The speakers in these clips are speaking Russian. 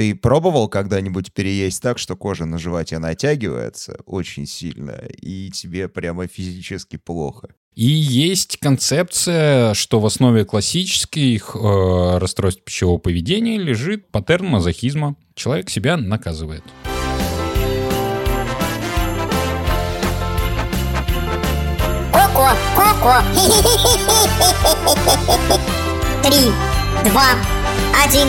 Ты пробовал когда-нибудь переесть так, что кожа на животе натягивается очень сильно, и тебе прямо физически плохо? И есть концепция, что в основе классических э, расстройств пищевого поведения лежит паттерн мазохизма. Человек себя наказывает. Коко, коко. Три, два, один,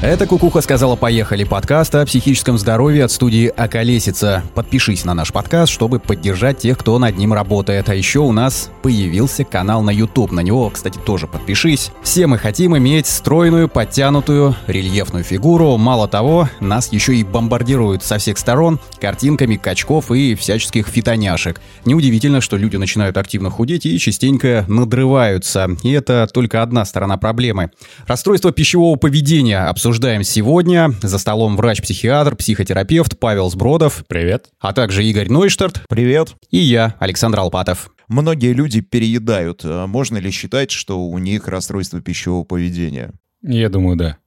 Это «Кукуха сказала поехали» подкаст о психическом здоровье от студии «Околесица». Подпишись на наш подкаст, чтобы поддержать тех, кто над ним работает. А еще у нас появился канал на YouTube. На него, кстати, тоже подпишись. Все мы хотим иметь стройную, подтянутую, рельефную фигуру. Мало того, нас еще и бомбардируют со всех сторон картинками качков и всяческих фитоняшек. Неудивительно, что люди начинают активно худеть и частенько надрываются. И это только одна сторона проблемы. Расстройство пищевого поведения обсуждается обсуждаем сегодня. За столом врач-психиатр, психотерапевт Павел Сбродов. Привет. А также Игорь Нойштарт. Привет. И я, Александр Алпатов. Многие люди переедают. А можно ли считать, что у них расстройство пищевого поведения? Я думаю, да.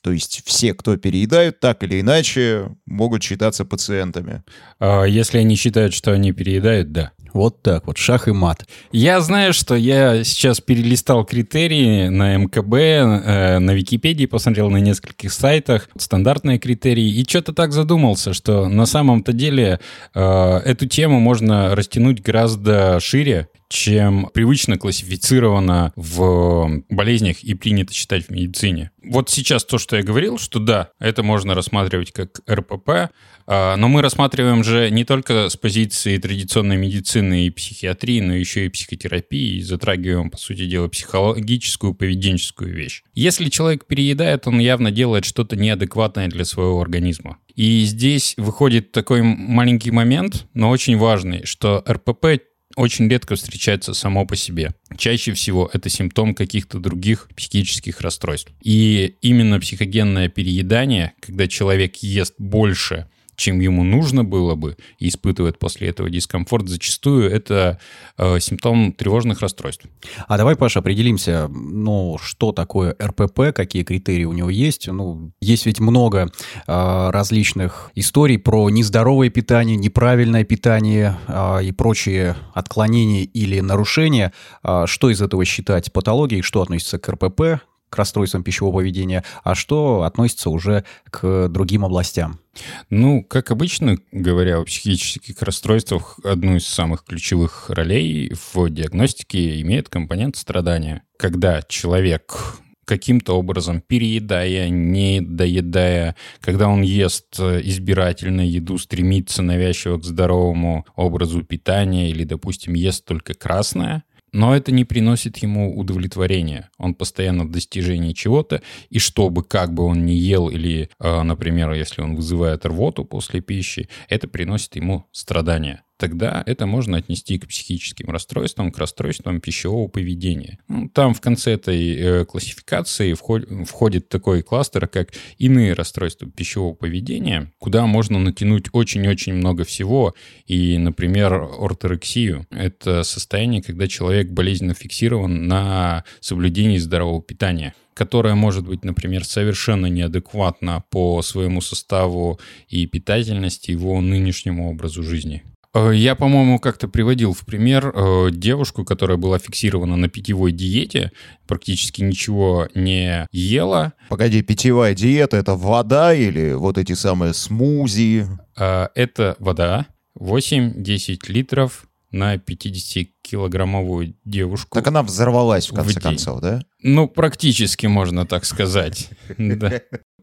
То есть все, кто переедают, так или иначе могут считаться пациентами. А если они считают, что они переедают, да. Вот так вот, шах и мат. Я знаю, что я сейчас перелистал критерии на МКБ, э, на Википедии, посмотрел на нескольких сайтах, стандартные критерии, и что-то так задумался, что на самом-то деле э, эту тему можно растянуть гораздо шире, чем привычно классифицировано в болезнях и принято считать в медицине. Вот сейчас то, что я говорил, что да, это можно рассматривать как РПП, а, но мы рассматриваем же не только с позиции традиционной медицины и психиатрии, но еще и психотерапии, и затрагиваем, по сути дела, психологическую, поведенческую вещь. Если человек переедает, он явно делает что-то неадекватное для своего организма. И здесь выходит такой маленький момент, но очень важный, что РПП очень редко встречается само по себе. Чаще всего это симптом каких-то других психических расстройств. И именно психогенное переедание, когда человек ест больше, чем ему нужно было бы, и испытывает после этого дискомфорт, зачастую это э, симптом тревожных расстройств. А давай, Паша, определимся, ну, что такое РПП, какие критерии у него есть. Ну, есть ведь много э, различных историй про нездоровое питание, неправильное питание э, и прочие отклонения или нарушения. Э, что из этого считать патологией, что относится к РПП, к расстройствам пищевого поведения, а что относится уже к другим областям? Ну, как обычно, говоря о психических расстройствах, одну из самых ключевых ролей в диагностике имеет компонент страдания. Когда человек каким-то образом, переедая, не доедая, когда он ест избирательно еду, стремится навязчиво к здоровому образу питания или, допустим, ест только красное, но это не приносит ему удовлетворения. Он постоянно в достижении чего-то, и чтобы как бы он ни ел, или, а, например, если он вызывает рвоту после пищи, это приносит ему страдания тогда это можно отнести к психическим расстройствам, к расстройствам пищевого поведения. Ну, там в конце этой э, классификации вход, входит такой кластер, как иные расстройства пищевого поведения, куда можно натянуть очень-очень много всего. И, например, орторексию. Это состояние, когда человек болезненно фиксирован на соблюдении здорового питания которое может быть, например, совершенно неадекватно по своему составу и питательности его нынешнему образу жизни. Э, я, по-моему, как-то приводил в пример э, девушку, которая была фиксирована на питьевой диете, практически ничего не ела. Погоди, питьевая диета — это вода или вот эти самые смузи? Э, это вода, 8-10 литров на 50-килограммовую девушку. Так она взорвалась, в конце в концов, да? Ну, практически, можно так сказать.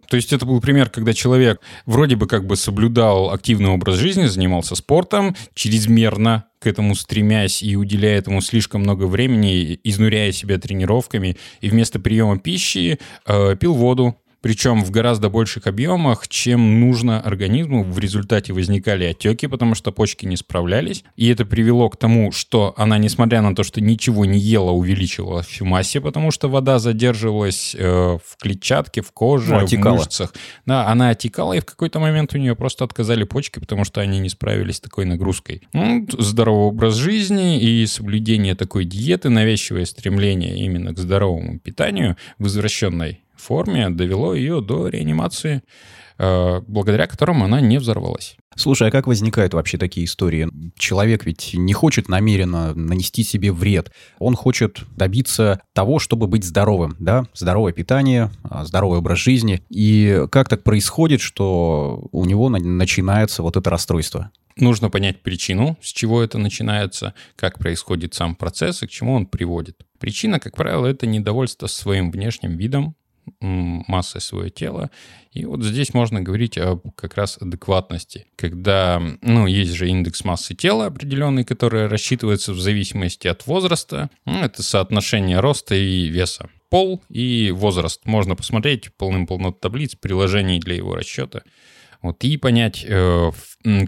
То есть это был пример, когда человек вроде бы как бы соблюдал активный образ жизни, занимался спортом, чрезмерно к этому стремясь и уделяя этому слишком много времени, изнуряя себя тренировками, и вместо приема пищи э, пил воду, причем в гораздо больших объемах, чем нужно организму. В результате возникали отеки, потому что почки не справлялись. И это привело к тому, что она, несмотря на то, что ничего не ела, увеличивалась в массе, потому что вода задерживалась э, в клетчатке, в коже, Ну, в мышцах. Да, она отекала, и в какой-то момент у нее просто отказали почки, потому что они не справились с такой нагрузкой. Ну, здоровый образ жизни и соблюдение такой диеты, навязчивое стремление именно к здоровому питанию в извращенной форме довело ее до реанимации, э, благодаря которым она не взорвалась. Слушай, а как возникают вообще такие истории? Человек ведь не хочет намеренно нанести себе вред. Он хочет добиться того, чтобы быть здоровым, да? Здоровое питание, а, здоровый образ жизни. И как так происходит, что у него на- начинается вот это расстройство? Нужно понять причину, с чего это начинается, как происходит сам процесс и к чему он приводит. Причина, как правило, это недовольство своим внешним видом, массой своего тела. И вот здесь можно говорить об как раз адекватности. Когда, ну, есть же индекс массы тела определенный, который рассчитывается в зависимости от возраста. Ну, Это соотношение роста и веса. Пол и возраст. Можно посмотреть полным-полно таблиц, приложений для его расчета. Вот, и понять, э,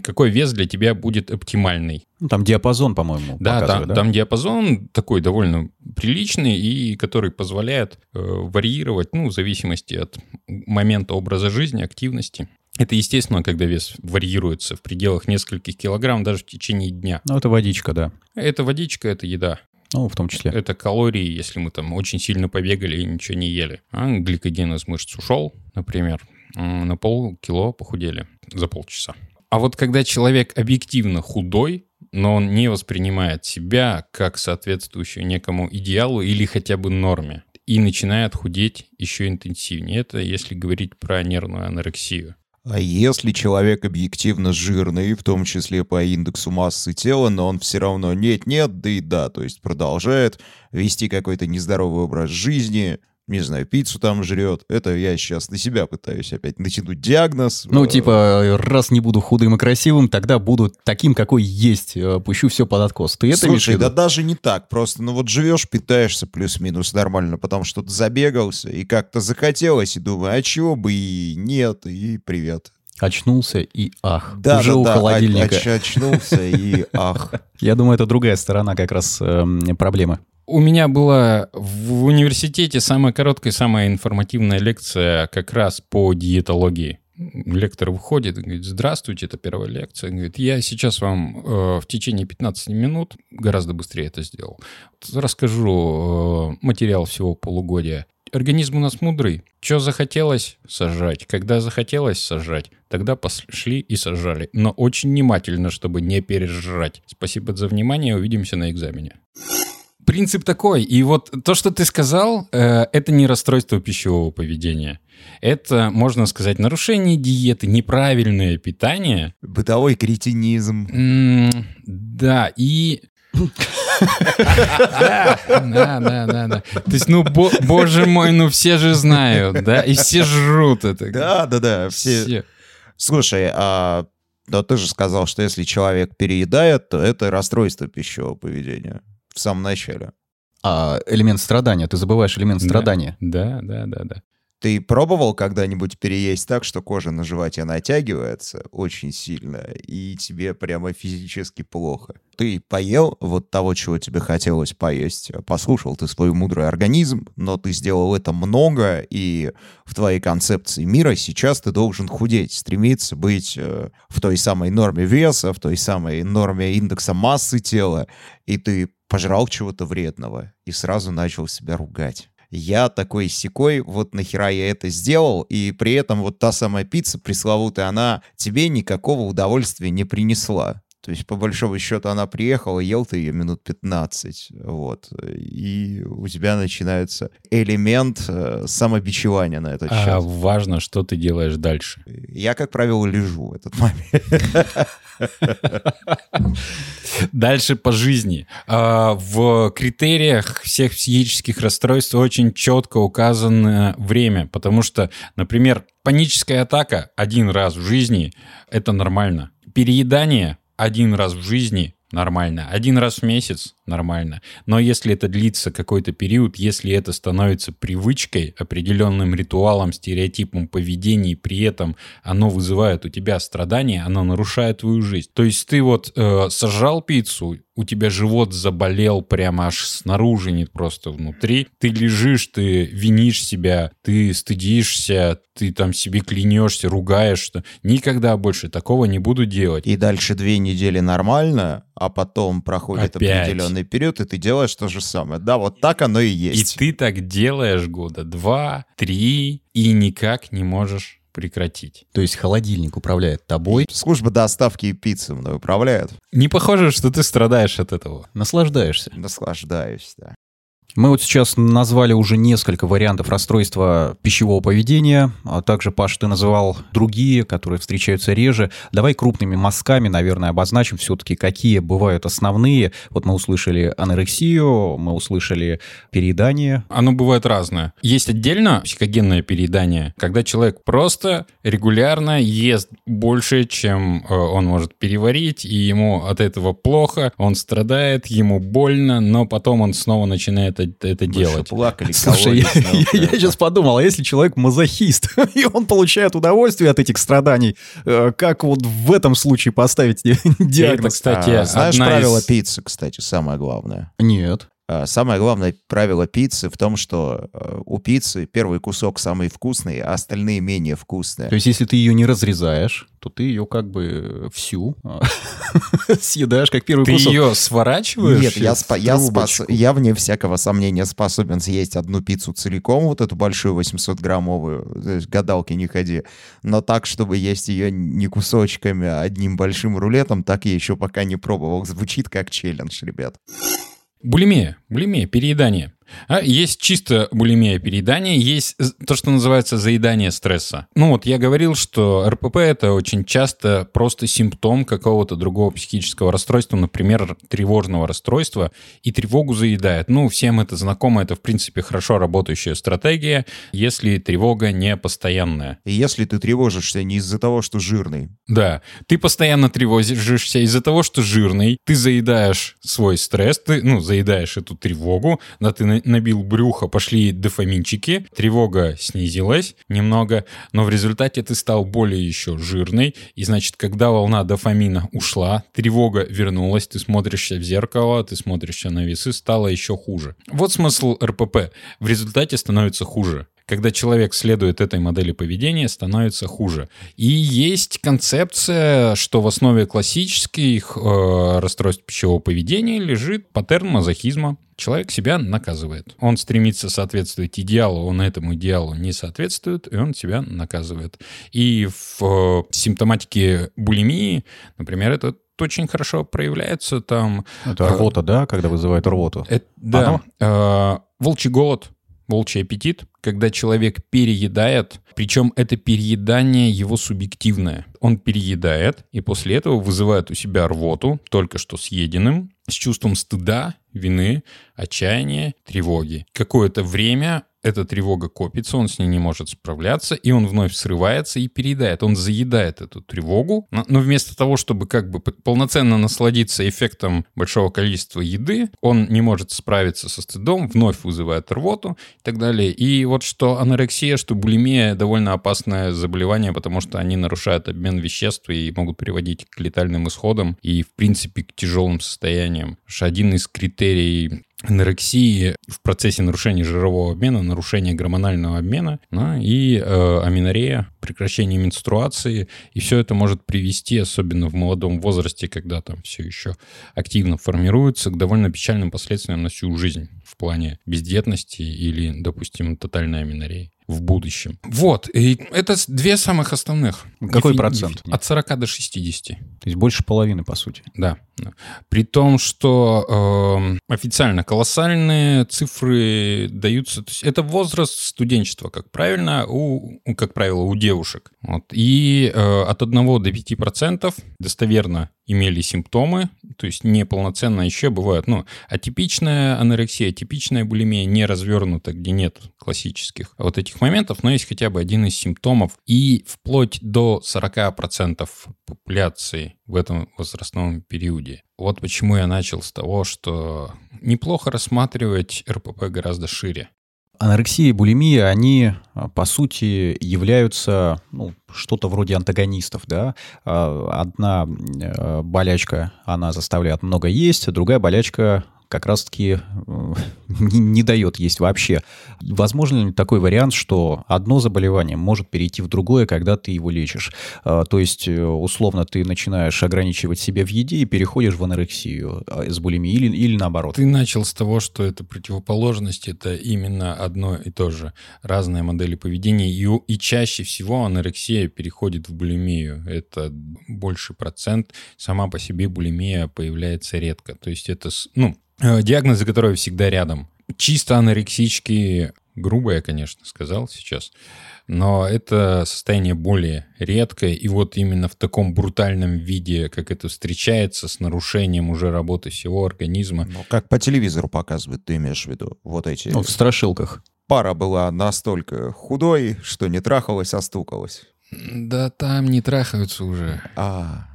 какой вес для тебя будет оптимальный. Ну, там диапазон, по-моему, Да, там, там диапазон такой довольно приличный и который позволяет э, варьировать, ну, в зависимости от момента образа жизни, активности. Это естественно, когда вес варьируется в пределах нескольких килограмм даже в течение дня. Ну, это водичка, да. Это водичка, это еда. Ну, в том числе. Это калории, если мы там очень сильно побегали и ничего не ели. А гликоген из мышц ушел, например, на полкило похудели за полчаса. А вот когда человек объективно худой, но он не воспринимает себя как соответствующую некому идеалу или хотя бы норме, и начинает худеть еще интенсивнее. Это если говорить про нервную анорексию. А если человек объективно жирный, в том числе по индексу массы тела, но он все равно нет-нет, да и да, то есть продолжает вести какой-то нездоровый образ жизни, не знаю, пиццу там жрет, это я сейчас на себя пытаюсь опять натянуть диагноз. Ну, типа, раз не буду худым и красивым, тогда буду таким, какой есть. э, Пущу все под откос. Ты это Слушай, да даже не так, просто, ну вот живешь, питаешься плюс-минус нормально, потом что-то забегался, и как-то захотелось, и думаю, а чего бы и нет, и привет. Очнулся и ах. Да, Уже да, у да, холодильника. оч- очнулся и ах. Я думаю, это другая сторона как раз эм, проблемы. У меня была в университете самая короткая, самая информативная лекция как раз по диетологии. Лектор выходит говорит, здравствуйте, это первая лекция. Говорит, я сейчас вам э, в течение 15 минут, гораздо быстрее это сделал, расскажу э, материал всего полугодия. Организм у нас мудрый. Что захотелось — сожрать. Когда захотелось сожрать, тогда пошли и сожрали. Но очень внимательно, чтобы не пережрать. Спасибо за внимание, увидимся на экзамене. Принцип такой. И вот то, что ты сказал, э, это не расстройство пищевого поведения. Это, можно сказать, нарушение диеты, неправильное питание. Бытовой кретинизм. М, Да, и... Да, да, да, да, да. То есть, ну, бо- боже мой, ну все же знают, да, и все жрут это. Да, да, да, все. Слушай, а но ты же сказал, что если человек переедает, то это расстройство пищевого поведения в самом начале. А элемент страдания, ты забываешь элемент Да. страдания. Да, да, да, да. Ты пробовал когда-нибудь переесть так, что кожа на животе натягивается очень сильно, и тебе прямо физически плохо? Ты поел вот того, чего тебе хотелось поесть, послушал ты свой мудрый организм, но ты сделал это много, и в твоей концепции мира сейчас ты должен худеть, стремиться быть э, в той самой норме веса, в той самой норме индекса массы тела, и ты пожрал чего-то вредного и сразу начал себя ругать я такой секой, вот нахера я это сделал, и при этом вот та самая пицца пресловутая, она тебе никакого удовольствия не принесла. То есть, по большому счету, она приехала, ел ты ее минут 15, вот, и у тебя начинается элемент э, самобичевания на этот счет. А важно, что ты делаешь дальше. Я, как правило, лежу в этот момент. Дальше по жизни. А, В критериях всех психических расстройств очень четко указано время, потому что, например, паническая атака один раз в жизни – это нормально. Переедание один раз в жизни – нормально. Один раз в месяц – нормально. Но если это длится какой-то период, если это становится привычкой, определенным ритуалом, стереотипом поведения, и при этом оно вызывает у тебя страдания, оно нарушает твою жизнь. То есть ты вот э, сожрал пиццу, у тебя живот заболел прямо аж снаружи, не просто внутри. Ты лежишь, ты винишь себя, ты стыдишься, ты там себе клянешься, ругаешь, что никогда больше такого не буду делать. И дальше две недели нормально, а потом проходит Опять. определенный период, и ты делаешь то же самое. Да, вот так оно и И есть. ты так делаешь года два, три, и никак не можешь прекратить. То есть холодильник управляет тобой, Служба доставки пиццы мной управляет. Не похоже, что ты страдаешь от этого. наслаждаешься. Наслаждаюсь, да. Мы вот сейчас назвали уже несколько вариантов расстройства пищевого поведения, а также, Паш, ты называл другие, которые встречаются реже. Давай крупными мазками, наверное, обозначим все-таки, какие бывают основные. Вот мы услышали анорексию, мы услышали переедание. Оно бывает разное. Есть отдельно психогенное переедание, когда человек просто регулярно ест больше, чем э, он может переварить, и ему от этого плохо, он страдает, ему больно, но потом он снова начинает это, это делать. плакали, Слушай, я, я- я сейчас подумал, а если человек мазохист, и он получает удовольствие от этих страданий, э, как вот в этом случае поставить Это, диагноз? кстати, А, Знаешь из- пиццы, кстати, самое главное? Нет. А, Самое главное правило пиццы в том, что э, у пиццы первый кусок самый вкусный, а остальные менее вкусные. То есть, если ты ее не разрезаешь, то ты ее как бы всю а, съедаешь как первый Ты кусок. ее сворачиваешь? Нет, я, спа- я, спас- я вне всякого сомнения способен съесть одну пиццу целиком, вот эту большую 800-граммовую, то есть гадалки не ходи, но так, чтобы есть ее не кусочками, а одним большим рулетом, так я еще пока не пробовал. Звучит как челлендж, ребят. Булимия, булимия, переедание. А есть чисто булимия переедание, есть то, что называется заедание стресса. Ну вот я говорил, что РПП это очень часто просто симптом какого-то другого психического расстройства, например, тревожного расстройства, и тревогу заедает. Ну, всем это знакомо, это в принципе хорошо работающая стратегия, если тревога не постоянная. И если ты тревожишься не из-за того, что жирный, Да, ты постоянно тревожишься из-за того, что жирный, ты заедаешь свой стресс, ты, ну, заедаешь эту тревогу, да, ты на- набил брюхо, пошли дофаминчики, тревога снизилась немного, но в результате ты стал более еще жирный, и значит, когда волна дофамина ушла, тревога вернулась, ты смотришься в зеркало, ты смотришься на весы, стало еще хуже. Вот смысл РПП. В результате становится хуже когда человек следует этой модели поведения, становится хуже. И есть концепция, что в основе классических э, расстройств пищевого поведения лежит паттерн мазохизма. Человек себя наказывает. Он стремится соответствовать идеалу, он этому идеалу не соответствует, и он себя наказывает. И в э, симптоматике булимии, например, это очень хорошо проявляется там. Это рвота, да, когда вызывает рвоту? Это, да. Э, волчий голод, волчий аппетит, когда человек переедает, причем это переедание его субъективное. Он переедает, и после этого вызывает у себя рвоту, только что съеденным, с чувством стыда, вины, отчаяния, тревоги. Какое-то время эта тревога копится, он с ней не может справляться, и он вновь срывается и переедает. Он заедает эту тревогу, но, вместо того, чтобы как бы полноценно насладиться эффектом большого количества еды, он не может справиться со стыдом, вновь вызывает рвоту и так далее. И вот что анорексия, что булимия довольно опасное заболевание, потому что они нарушают обмен веществ и могут приводить к летальным исходам и, в принципе, к тяжелым состояниям. Потому один из критерий анорексии в процессе нарушения жирового обмена, нарушения гормонального обмена ну, и э, аминорея, прекращение менструации. И все это может привести, особенно в молодом возрасте, когда там все еще активно формируется, к довольно печальным последствиям на всю жизнь в плане бездетности или, допустим, тотальной аминореи в будущем. Вот, и это две самых основных. Какой Дефи- процент? От 40 до 60. То есть больше половины, по сути. Да. При том, что эм, официально колоссальные цифры даются. То есть это возраст студенчества, как правильно, у, у- как правило, у девушек. Вот. И э, от 1 до 5 процентов достоверно имели симптомы, то есть неполноценно еще бывают, ну, атипичная анорексия, атипичная булимия не развернута, где нет классических вот этих моментов, но есть хотя бы один из симптомов. И вплоть до 40% популяции в этом возрастном периоде. Вот почему я начал с того, что неплохо рассматривать РПП гораздо шире. Анорексия и булимия, они, а, по сути, являются ну, что-то вроде антагонистов, да. А, Одна э, болячка, она заставляет много есть, другая болячка как раз-таки э, не, не дает есть вообще. Возможно ли такой вариант, что одно заболевание может перейти в другое, когда ты его лечишь? Э, То есть, э, условно, ты начинаешь ограничивать себя в еде и переходишь в анорексию с булимией или, или наоборот? Ты начал с того, что это противоположность, это именно одно и то же. Разные модели поведения. И, и чаще всего анорексия переходит в булимию. Это больший процент. Сама по себе булимия появляется редко. То есть это, ну, диагнозы, которые всегда рядом. Чисто анорексические, грубо я, конечно, сказал сейчас, но это состояние более редкое, и вот именно в таком брутальном виде, как это встречается, с нарушением уже работы всего организма, Ну, как по телевизору показывают, ты имеешь в виду? Вот эти... Ну, в страшилках. Пара была настолько худой, что не трахалась, а стукалась. Да там не трахаются уже. А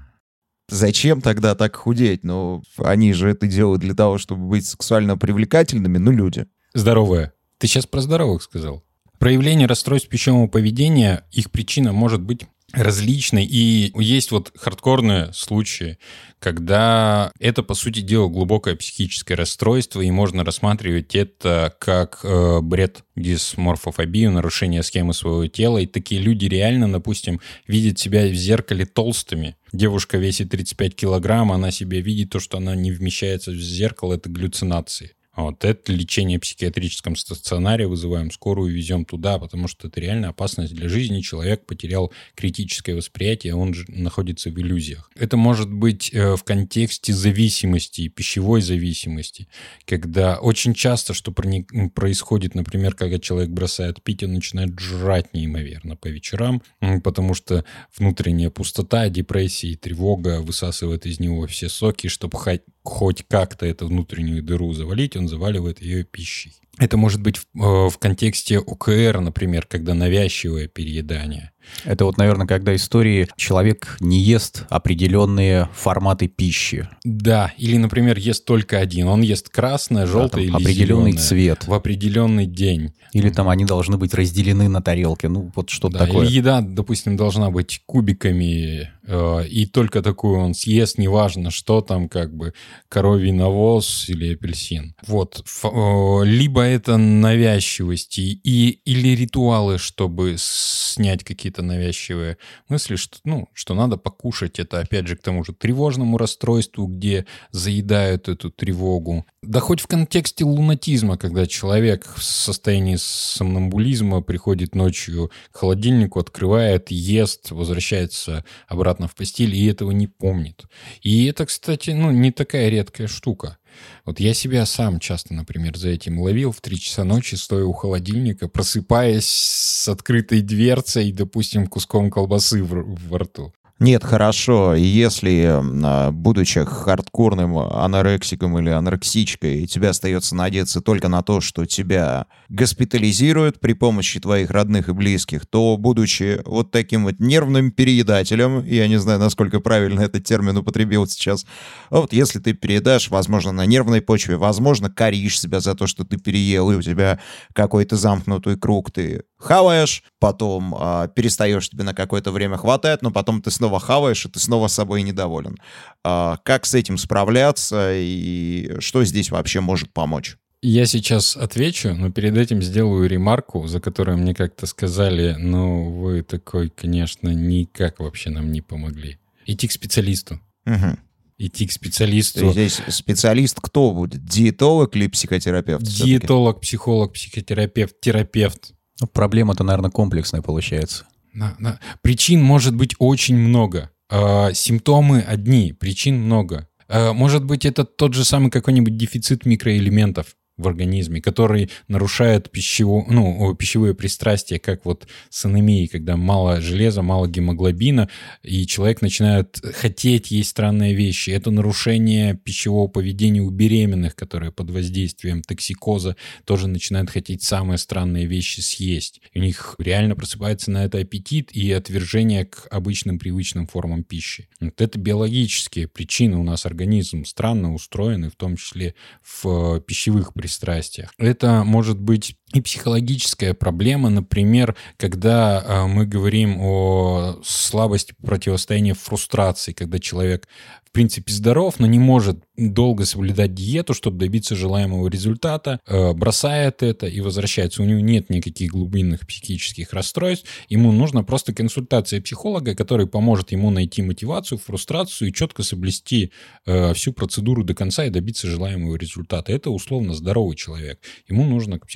зачем тогда так худеть? Ну, они же это делают для того, чтобы быть сексуально привлекательными, ну, люди. Здоровое. Ты сейчас про здоровых сказал. Проявление расстройств пищевого поведения, их причина может быть различной. И есть вот хардкорные случаи, когда это, по сути дела, глубокое психическое расстройство, и можно рассматривать это как э, бред, дисморфофобию, нарушение схемы своего тела. И такие люди реально, допустим, видят себя в зеркале толстыми. Девушка весит 35 килограмм, она себя видит, то, что она не вмещается в зеркало, это галлюцинации. Вот это лечение в психиатрическом стационаре, вызываем скорую, везем туда, потому что это реально опасность для жизни. Человек потерял критическое восприятие, он же находится в иллюзиях. Это может быть э, в контексте зависимости, пищевой зависимости, когда очень часто, что происходит, например, когда человек бросает пить, он начинает жрать неимоверно по вечерам, потому что внутренняя пустота, депрессия и тревога высасывает из него все соки, чтобы хоть, как-то эту внутреннюю дыру завалить, он заваливает ее пищей. Это может быть в, э, в контексте ОКР, например, когда навязчивое переедание. Это вот, наверное, когда истории человек не ест определенные форматы пищи. Да, или, например, ест только один. Он ест красное, Да, желтое там или определенный зеленое цвет. в определенный день. Или там они должны быть разделены на тарелке. Ну, вот что-то Да, такое. Или еда, допустим, должна быть кубиками, э, и только такую он съест, неважно, что там, как бы, коровий навоз или апельсин. Вот. Э, либо это навязчивости и, или ритуалы, чтобы снять какие-то навязчивые мысли, что, ну, что надо покушать. Это, опять же, к тому же тревожному расстройству, где заедают эту тревогу. Да хоть в контексте лунатизма, когда человек в состоянии сомнамбулизма приходит ночью к холодильнику, открывает, ест, возвращается обратно в постель и этого не помнит. И это, кстати, ну, не такая редкая штука. Вот я себя сам часто, например, за этим ловил в 3 часа ночи, стоя у холодильника, просыпаясь с открытой дверцей, допустим, куском колбасы в, во рту. Нет, хорошо, если, а, будучи хардкорным анорексиком или анорексичкой, тебе остается надеяться только на то, что тебя госпитализируют при помощи твоих родных и близких, то, будучи вот таким вот нервным переедателем, я не знаю, насколько правильно этот термин употребил сейчас, вот если ты передашь, возможно, на нервной почве, возможно, коришь себя за то, что ты переел, и у тебя какой-то замкнутый круг, ты хаваешь, потом а, перестаешь, тебе на какое-то время хватает, но потом ты снова хаваешь, и ты снова собой недоволен. А, как с этим справляться, и что здесь вообще может помочь? Я сейчас отвечу, но перед этим сделаю ремарку, за которую мне как-то сказали, ну, вы такой, конечно, никак вообще нам не помогли. Идти к специалисту. Мгм. Идти к специалисту. здесь специалист кто будет? Диетолог или психотерапевт? Диетолог, психолог, психотерапевт, терапевт. Ну, Проблема-то, наверное, комплексная получается. Да, да. Причин может быть очень много. А, симптомы одни, причин много. А, может быть, это тот же самый какой-нибудь дефицит микроэлементов. В организме, который нарушает пищево, ну, пищевые пристрастия, как вот с анемией, когда мало железа, мало гемоглобина, и человек начинает хотеть есть странные вещи. Это нарушение пищевого поведения у беременных, которые под воздействием токсикоза тоже начинают хотеть самые странные вещи съесть. У них реально просыпается на это аппетит и отвержение к обычным привычным формам пищи. Вот это биологические причины у нас организм странно устроен, и в том числе в пищевых пристрастиях. Это может быть и психологическая проблема, например, когда э, мы говорим о слабости противостояния фрустрации, когда человек принципе, здоров, но не может долго соблюдать диету, чтобы добиться желаемого результата, э, бросает это и возвращается. У него нет никаких глубинных психических расстройств. Ему нужна просто консультация психолога, который поможет ему найти мотивацию, фрустрацию и четко соблюсти э, всю процедуру до конца и добиться желаемого результата. Это условно здоровый человек. Ему нужно к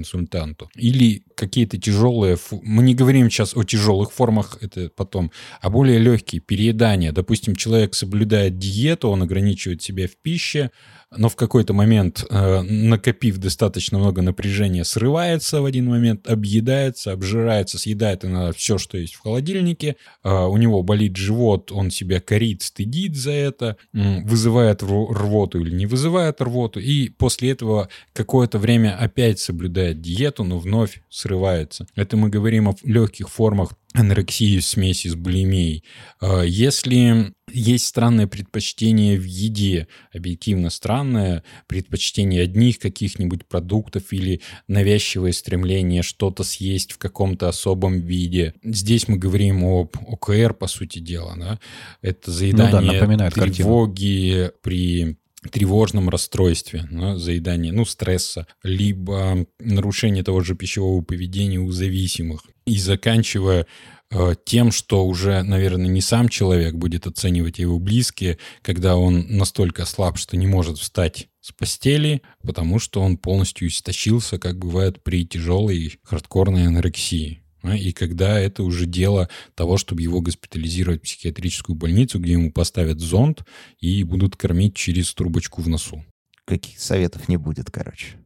психологу-консультанту. Или какие-то тяжелые... Мы не говорим сейчас о тяжелых формах, это потом, а более легкие, переедания. Допустим, человек соблюдает диету, он ограничивает себя в пище, но в какой-то момент, э, накопив достаточно много напряжения, срывается в один момент, объедается, обжирается, съедает иногда все, что есть в холодильнике, э, у него болит живот, он себя корит, стыдит за это, вызывает рвоту или не вызывает рвоту, и после этого какое-то время опять соблюдает диету, но вновь срывается. Это мы говорим о легких формах анорексии в смеси с булимией. Э, если есть странное предпочтение в еде, объективно странное предпочтение одних каких-нибудь продуктов или навязчивое стремление что-то съесть в каком-то особом виде. Здесь мы говорим об ОКР, по сути дела. Да? Это заедание ну да, тревоги картину. при тревожном расстройстве, да, заедание, ну, стресса, либо нарушение того же пищевого поведения у зависимых. И заканчивая Э, тем, что уже, наверное, не сам человек будет оценивать его близкие, когда он настолько слаб, что не может встать с постели, потому что он полностью истощился, как бывает при тяжелой хардкорной анорексии. И когда это уже дело того, чтобы его госпитализировать в психиатрическую больницу, где ему поставят зонд и будут кормить через трубочку в носу. Каких советов не будет, короче.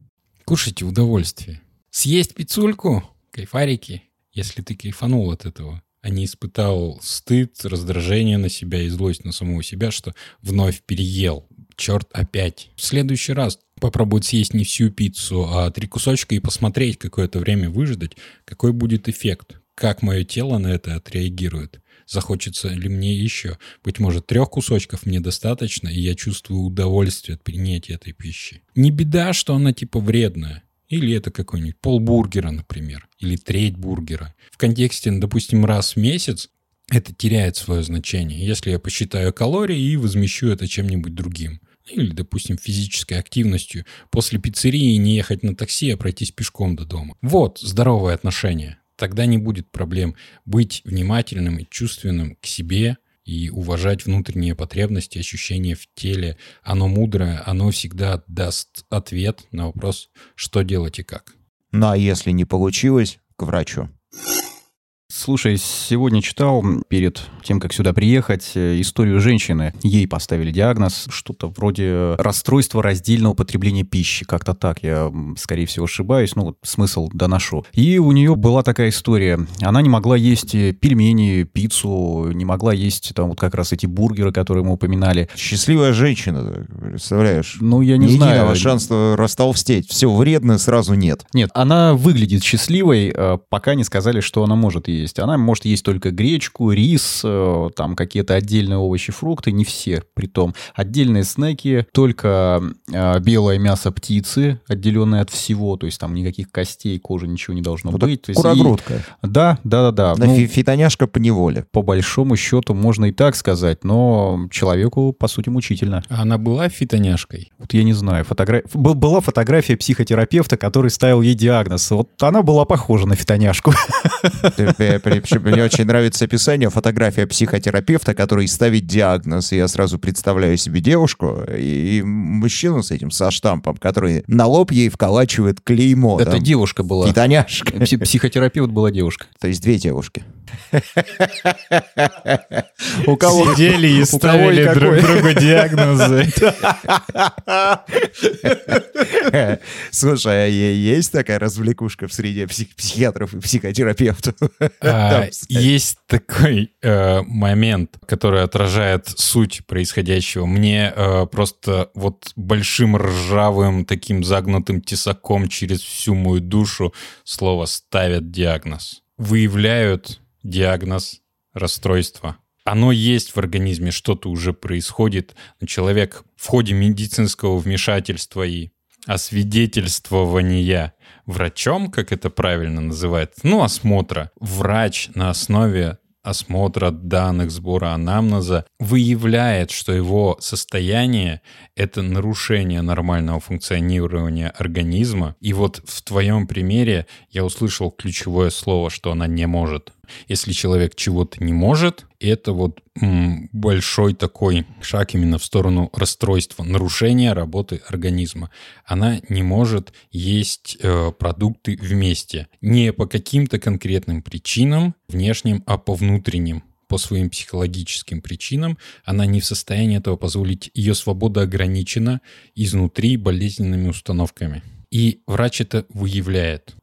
Кушайте удовольствие. Съесть пиццульку, кайфарики, если ты кайфанул от этого, а не испытал стыд, раздражение на себя и злость на самого себя, что вновь переел. Черт, опять. В следующий раз попробовать съесть не всю пиццу, а три кусочка и посмотреть какое-то время, выждать, какой будет эффект, как мое тело на это отреагирует. Захочется ли мне еще? Быть может, трех кусочков мне достаточно, и я чувствую удовольствие от принятия этой пищи. Не беда, что она типа вредная. Или это какой-нибудь полбургера, например, или треть бургера. В контексте, допустим, раз в месяц это теряет свое значение. Если я посчитаю калории и возмещу это чем-нибудь другим. Или, допустим, физической активностью. После пиццерии не ехать на такси, а пройтись пешком до дома. Вот здоровое отношение. Тогда не будет проблем быть внимательным и чувственным к себе, и уважать внутренние потребности, ощущения в теле. Оно мудрое, оно всегда даст ответ на вопрос, что делать и как. Ну а если не получилось, к врачу. Слушай, сегодня читал перед тем, как сюда приехать, э, историю женщины. Ей поставили диагноз, что-то вроде расстройства раздельного потребления пищи. Как-то так, я, скорее всего, ошибаюсь, ну вот смысл доношу. И у нее была такая история. Она не могла есть э, пельмени, пиццу, не могла есть там вот как раз эти бургеры, которые мы упоминали. Счастливая женщина, представляешь? Ну, я не Ни знаю. Единого шанса растолстеть. Все вредно, сразу нет. Нет, она выглядит счастливой, э, пока не сказали, что она может есть есть. Она может есть только гречку, рис, э, там какие-то отдельные овощи, фрукты, не все при том. Отдельные снеки, только э, белое мясо птицы, отделенное от всего, то есть там никаких костей, кожи, ничего не должно вот быть. Курогрудка. И... Да, да, да, да. Ну, фитоняшка по неволе. По большому счету можно и так сказать, но человеку, по сути, мучительно. А она была фитоняшкой? Вот я не знаю. Фотогра... Была фотография психотерапевта, который ставил ей диагноз. Вот она была похожа на фитоняшку. Мне очень нравится описание, фотография психотерапевта, который ставит диагноз. Я сразу представляю себе девушку и мужчину с этим, со штампом, который на лоб ей вколачивает клеймо. Это девушка была. Фитоняшка. Психотерапевт была девушка. То есть две девушки. У кого Сидели и ставили друг другу диагнозы. Слушай, а есть такая развлекушка в среде псих- психиатров и психотерапевтов? А, Есть такой э, момент, который отражает суть происходящего. Мне э, просто вот большим ржавым таким загнутым тесаком через всю мою душу слово ставят диагноз. Выявляют диагноз расстройства. Оно есть в организме, что-то уже происходит. Человек в ходе медицинского вмешательства и освидетельствования врачом, как это правильно называется, ну, осмотра, врач на основе осмотра данных, сбора анамнеза выявляет, что его состояние — это нарушение нормального функционирования организма. И вот в твоем примере я услышал ключевое слово, что она не может. Если человек чего-то не может, это вот большой такой шаг именно в сторону расстройства, нарушения работы организма. Она не может есть э, продукты вместе. Не по каким-то конкретным причинам внешним, а по внутренним по своим психологическим причинам, она не в состоянии этого позволить. Ее свобода ограничена изнутри болезненными установками. И врач это выявляет.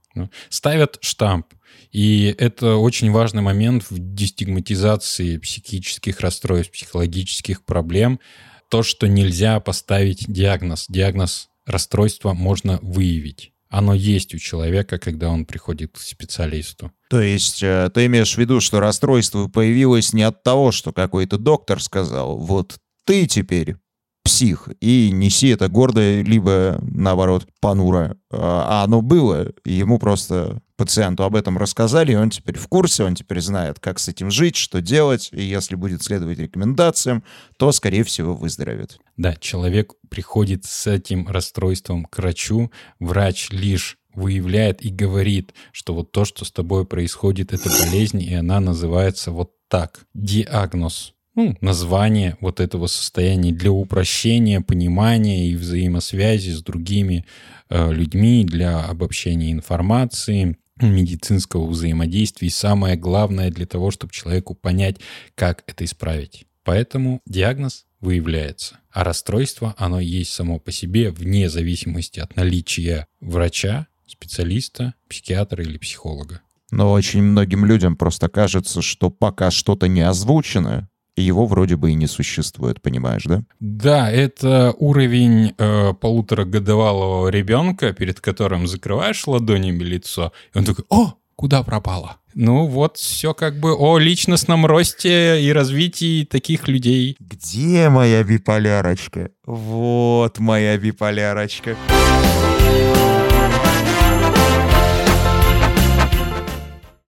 Ставят штамп. И это очень важный момент в дестигматизации психических расстройств, психологических проблем. То, что нельзя поставить диагноз. Диагноз расстройства можно выявить. Оно есть у человека, когда он приходит к специалисту. То есть э, ты имеешь в виду, что расстройство появилось не от того, что какой-то доктор сказал, вот ты теперь псих, и неси это гордо, либо, наоборот, понуро. А оно было, ему просто пациенту об этом рассказали, и он теперь в курсе, он теперь знает, как с этим жить, что делать, и если будет следовать рекомендациям, то, скорее всего, выздоровеет. Да, человек приходит с этим расстройством к врачу, врач лишь выявляет и говорит, что вот то, что с тобой происходит, это болезнь, и она называется вот так. Диагноз. Ну, название вот этого состояния для упрощения, понимания и взаимосвязи с другими э, людьми, для обобщения информации, медицинского взаимодействия и самое главное для того, чтобы человеку понять, как это исправить. Поэтому диагноз выявляется. А расстройство, оно есть само по себе вне зависимости от наличия врача, специалиста, психиатра или психолога. Но очень многим людям просто кажется, что пока что-то не озвучено, его вроде бы и не существует, понимаешь, да? Да, это уровень э, полуторагодовалого ребенка, перед которым закрываешь ладонями лицо, и он такой, о, куда пропала? Ну вот, все как бы о личностном росте и развитии таких людей. Где моя биполярочка? Вот моя биполярочка.